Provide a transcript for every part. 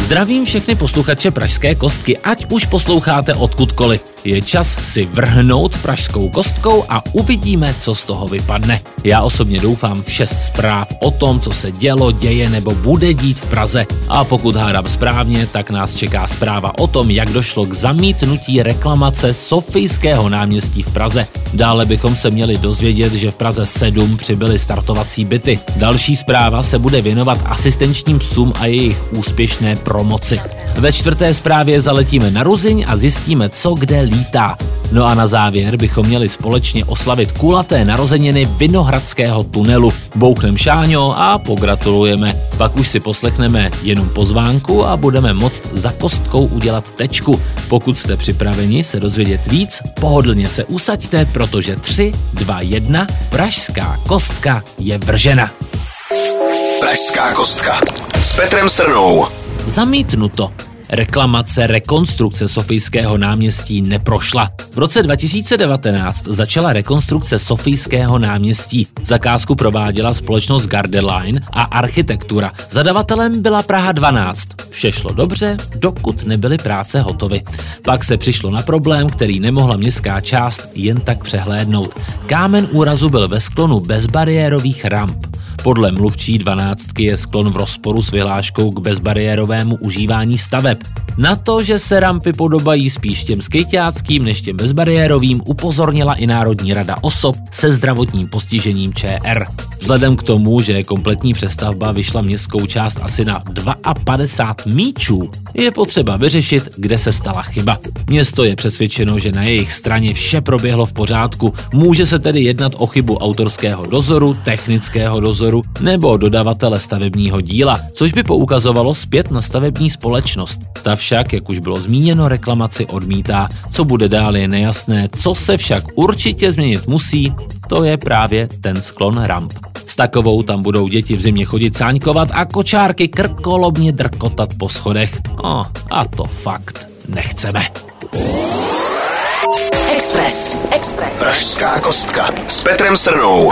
Zdravím všechny posluchače Pražské kostky, ať už posloucháte odkudkoliv. Je čas si vrhnout pražskou kostkou a uvidíme, co z toho vypadne. Já osobně doufám v šest zpráv o tom, co se dělo, děje nebo bude dít v Praze. A pokud hádám správně, tak nás čeká zpráva o tom, jak došlo k zamítnutí reklamace Sofijského náměstí v Praze. Dále bychom se měli dozvědět, že v Praze 7 přibyly startovací byty. Další zpráva se bude věnovat asistenčním psům a jejich úspěšné promoci. Ve čtvrté zprávě zaletíme na Ruziň a zjistíme, co kde lítá. No a na závěr bychom měli společně oslavit kulaté narozeniny Vinohradského tunelu. Bouchnem šáňo a pogratulujeme. Pak už si poslechneme jenom pozvánku a budeme moct za kostkou udělat tečku. Pokud jste připraveni se dozvědět víc, pohodlně se usaďte, protože 3, 2, 1, pražská kostka je vržena. Pražská kostka. S Petrem Srnou. Zamítnuto. Reklamace rekonstrukce Sofijského náměstí neprošla. V roce 2019 začala rekonstrukce Sofijského náměstí. Zakázku prováděla společnost Gardeline a architektura. Zadavatelem byla Praha 12. Vše šlo dobře, dokud nebyly práce hotovy. Pak se přišlo na problém, který nemohla městská část jen tak přehlédnout. Kámen úrazu byl ve sklonu bezbariérových ramp. Podle mluvčí dvanáctky je sklon v rozporu s vyhláškou k bezbariérovému užívání staveb. Na to, že se rampy podobají spíš těm skejťáckým než těm bezbariérovým, upozornila i Národní rada osob se zdravotním postižením ČR. Vzhledem k tomu, že kompletní přestavba vyšla městskou část asi na 52 míčů, je potřeba vyřešit, kde se stala chyba. Město je přesvědčeno, že na jejich straně vše proběhlo v pořádku. Může se tedy jednat o chybu autorského dozoru, technického dozoru nebo dodavatele stavebního díla, což by poukazovalo zpět na stavební společnost. Ta však, jak už bylo zmíněno, reklamaci odmítá. Co bude dál je nejasné, co se však určitě změnit musí, to je právě ten sklon ramp. S takovou tam budou děti v zimě chodit sáňkovat a kočárky krkolobně drkotat po schodech. O, a to fakt nechceme. Express. Express. Pražská kostka. S Petrem Srnou.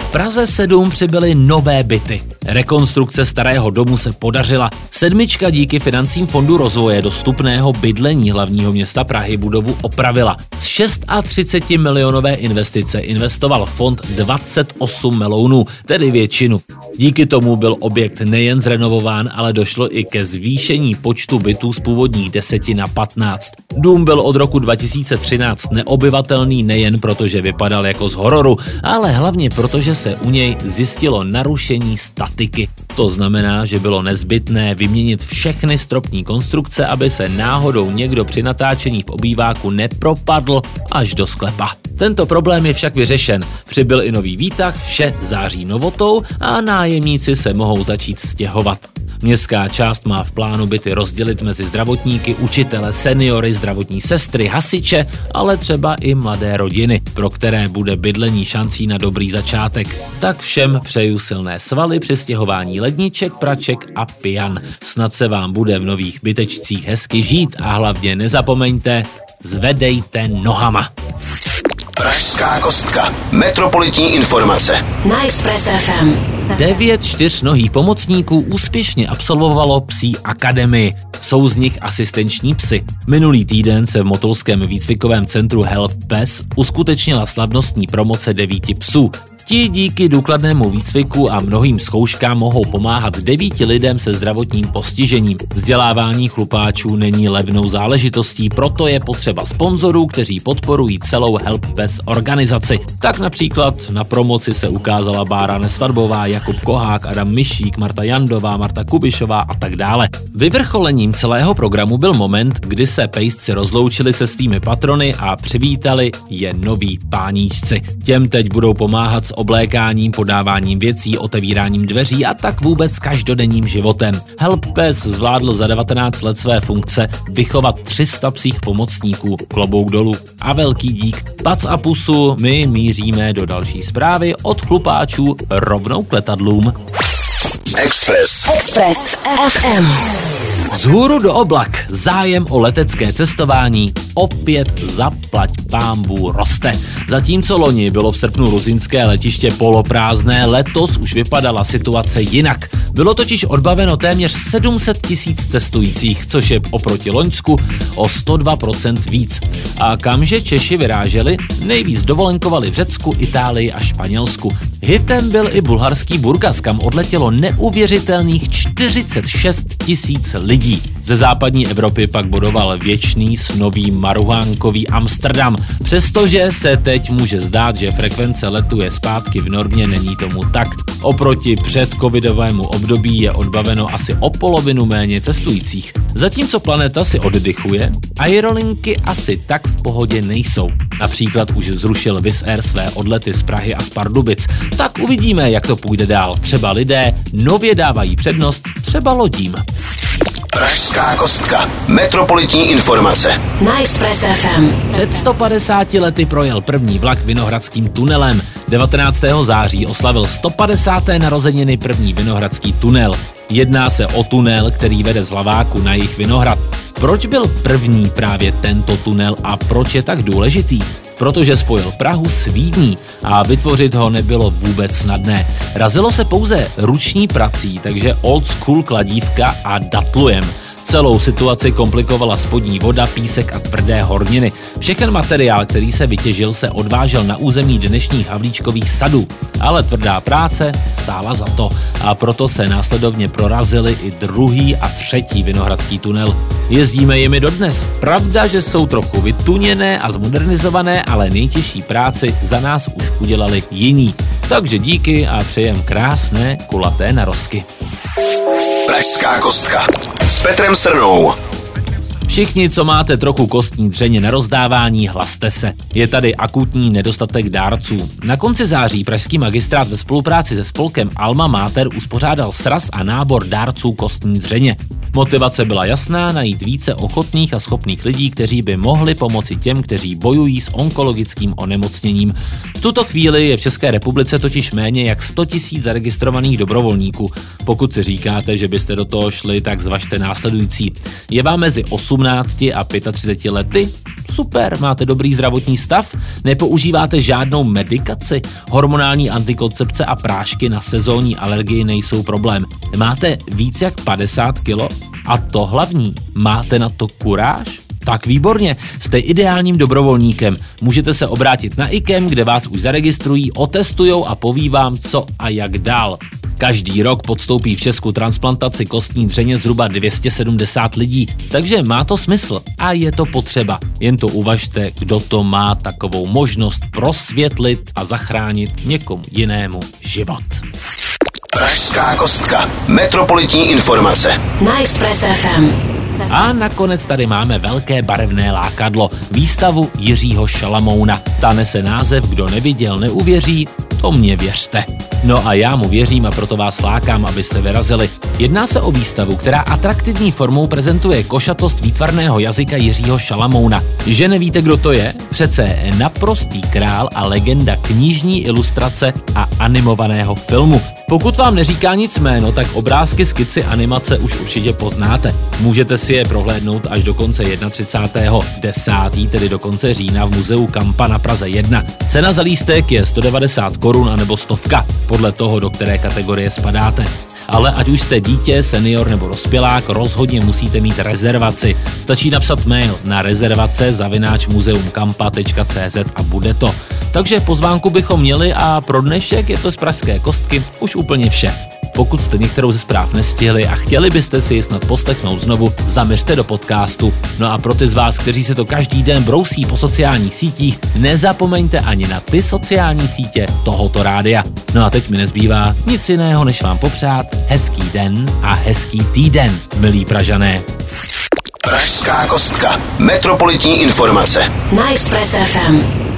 V Praze 7 přibyly nové byty. Rekonstrukce starého domu se podařila. Sedmička díky financím Fondu rozvoje dostupného bydlení hlavního města Prahy budovu opravila. Z 630 milionové investice investoval fond 28 melounů, tedy většinu. Díky tomu byl objekt nejen zrenovován, ale došlo i ke zvýšení počtu bytů z původních 10 na 15. Dům byl od roku 2013 neobyvatelný nejen proto, že vypadal jako z hororu, ale hlavně proto, že se u něj zjistilo narušení statiky. To znamená, že bylo nezbytné vyměnit všechny stropní konstrukce, aby se náhodou někdo při natáčení v obýváku nepropadl až do sklepa. Tento problém je však vyřešen. Přibyl i nový výtah, vše září novotou a nájemníci se mohou začít stěhovat. Městská část má v plánu byty rozdělit mezi zdravotníky, učitele, seniory, zdravotní sestry, hasiče, ale třeba i mladé rodiny, pro které bude bydlení šancí na dobrý začátek. Tak všem přeju silné svaly při stěhování ledniček, praček a pijan. Snad se vám bude v nových bytečcích hezky žít a hlavně nezapomeňte, zvedejte nohama. Pražská kostka. Metropolitní informace. Na Express FM. Devět čtyřnohých pomocníků úspěšně absolvovalo psí akademii. Jsou z nich asistenční psy. Minulý týden se v motolském výcvikovém centru Help Pes uskutečnila slavnostní promoce devíti psů. Ti díky důkladnému výcviku a mnohým zkouškám mohou pomáhat devíti lidem se zdravotním postižením. Vzdělávání chlupáčů není levnou záležitostí, proto je potřeba sponzorů, kteří podporují celou HelpPes organizaci. Tak například na promoci se ukázala Bára Nesvadbová, Jakub Kohák, Adam Myšík, Marta Jandová, Marta Kubišová a tak dále. Vyvrcholením celého programu byl moment, kdy se pejsci rozloučili se svými patrony a přivítali je noví páníčci. Těm teď budou pomáhat s oblékáním, podáváním věcí, otevíráním dveří a tak vůbec každodenním životem. HelpPes zvládl za 19 let své funkce vychovat 300 psích pomocníků. Klobouk dolů a velký dík. Pac a pusu, my míříme do další zprávy od chlupáčů rovnou k letadlům. Express. Express FM. Zhůru do oblak zájem o letecké cestování opět zaplať pámbu roste. Zatímco loni bylo v srpnu ruzinské letiště poloprázdné, letos už vypadala situace jinak. Bylo totiž odbaveno téměř 700 tisíc cestujících, což je oproti Loňsku o 102% víc. A kamže Češi vyráželi? Nejvíc dovolenkovali v Řecku, Itálii a Španělsku. Hitem byl i bulharský Burgas, kam odletělo neuvěřitelných 46 tisíc lidí. Ze západní Evropy pak bodoval věčný snový maruhánkový Amsterdam. Přestože se teď může zdát, že frekvence letu je zpátky v normě, není tomu tak. Oproti předcovidovému období je odbaveno asi o polovinu méně cestujících. Zatímco planeta si oddychuje, aerolinky asi tak v pohodě nejsou. Například už zrušil Wizz Air své odlety z Prahy a z Pardubic. Tak uvidíme, jak to půjde dál. Třeba lidé nově dávají přednost třeba lodím. Pražská kostka. Metropolitní informace. Na Express FM. Před 150 lety projel první vlak Vinohradským tunelem. 19. září oslavil 150. narozeniny první Vinohradský tunel. Jedná se o tunel, který vede z Laváku na jejich Vinohrad. Proč byl první právě tento tunel a proč je tak důležitý? protože spojil Prahu s Vídní a vytvořit ho nebylo vůbec snadné. Razilo se pouze ruční prací, takže old school kladívka a datlujem. Celou situaci komplikovala spodní voda, písek a tvrdé horniny. Všechen materiál, který se vytěžil, se odvážel na území dnešních Havlíčkových sadů, ale tvrdá práce stála za to a proto se následovně prorazili i druhý a třetí Vinohradský tunel. Jezdíme jimi dodnes. Pravda, že jsou trochu vytuněné a zmodernizované, ale nejtěžší práci za nás už udělali jiní. Takže díky a přejem krásné kulaté narozky. Pražská kostka s Petrem Srnou. Všichni, co máte trochu kostní dřeně na rozdávání, hlaste se. Je tady akutní nedostatek dárců. Na konci září pražský magistrát ve spolupráci se spolkem Alma Mater uspořádal sraz a nábor dárců kostní dřeně. Motivace byla jasná najít více ochotných a schopných lidí, kteří by mohli pomoci těm, kteří bojují s onkologickým onemocněním. V tuto chvíli je v České republice totiž méně jak 100 000 zaregistrovaných dobrovolníků. Pokud si říkáte, že byste do toho šli, tak zvažte následující. Je vám mezi 18 a 35 lety? Super, máte dobrý zdravotní stav, nepoužíváte žádnou medikaci, hormonální antikoncepce a prášky na sezónní alergii nejsou problém. Máte víc jak 50 kilo? A to hlavní, máte na to kuráž? Tak výborně, jste ideálním dobrovolníkem. Můžete se obrátit na IKEM, kde vás už zaregistrují, otestujou a poví vám, co a jak dál. Každý rok podstoupí v Česku transplantaci kostní dřeně zhruba 270 lidí, takže má to smysl a je to potřeba. Jen to uvažte, kdo to má takovou možnost prosvětlit a zachránit někomu jinému život. Pražská kostka. Metropolitní informace. Na Express FM. A nakonec tady máme velké barevné lákadlo, výstavu Jiřího Šalamouna. Ta nese název Kdo neviděl, neuvěří, to mě věřte. No a já mu věřím a proto vás lákám, abyste vyrazili. Jedná se o výstavu, která atraktivní formou prezentuje košatost výtvarného jazyka Jiřího Šalamouna. Že nevíte, kdo to je? Přece naprostý král a legenda knižní ilustrace a animovaného filmu. Pokud vám neříká nic jméno, tak obrázky, skici, animace už určitě poznáte. Můžete si je prohlédnout až do konce 31.10., tedy do konce října v muzeu Kampa na Praze 1. Cena za lístek je 190 korun anebo stovka, podle toho, do které kategorie spadáte ale ať už jste dítě, senior nebo dospělák, rozhodně musíte mít rezervaci. Stačí napsat mail na rezervace zavináč muzeumkampa.cz a bude to. Takže pozvánku bychom měli a pro dnešek je to z Pražské kostky už úplně vše. Pokud jste některou ze zpráv nestihli a chtěli byste si ji snad poslechnout znovu, zaměřte do podcastu. No a pro ty z vás, kteří se to každý den brousí po sociálních sítích, nezapomeňte ani na ty sociální sítě tohoto rádia. No a teď mi nezbývá nic jiného, než vám popřát hezký den a hezký týden, milí Pražané. Pražská kostka. Metropolitní informace. Na Express FM.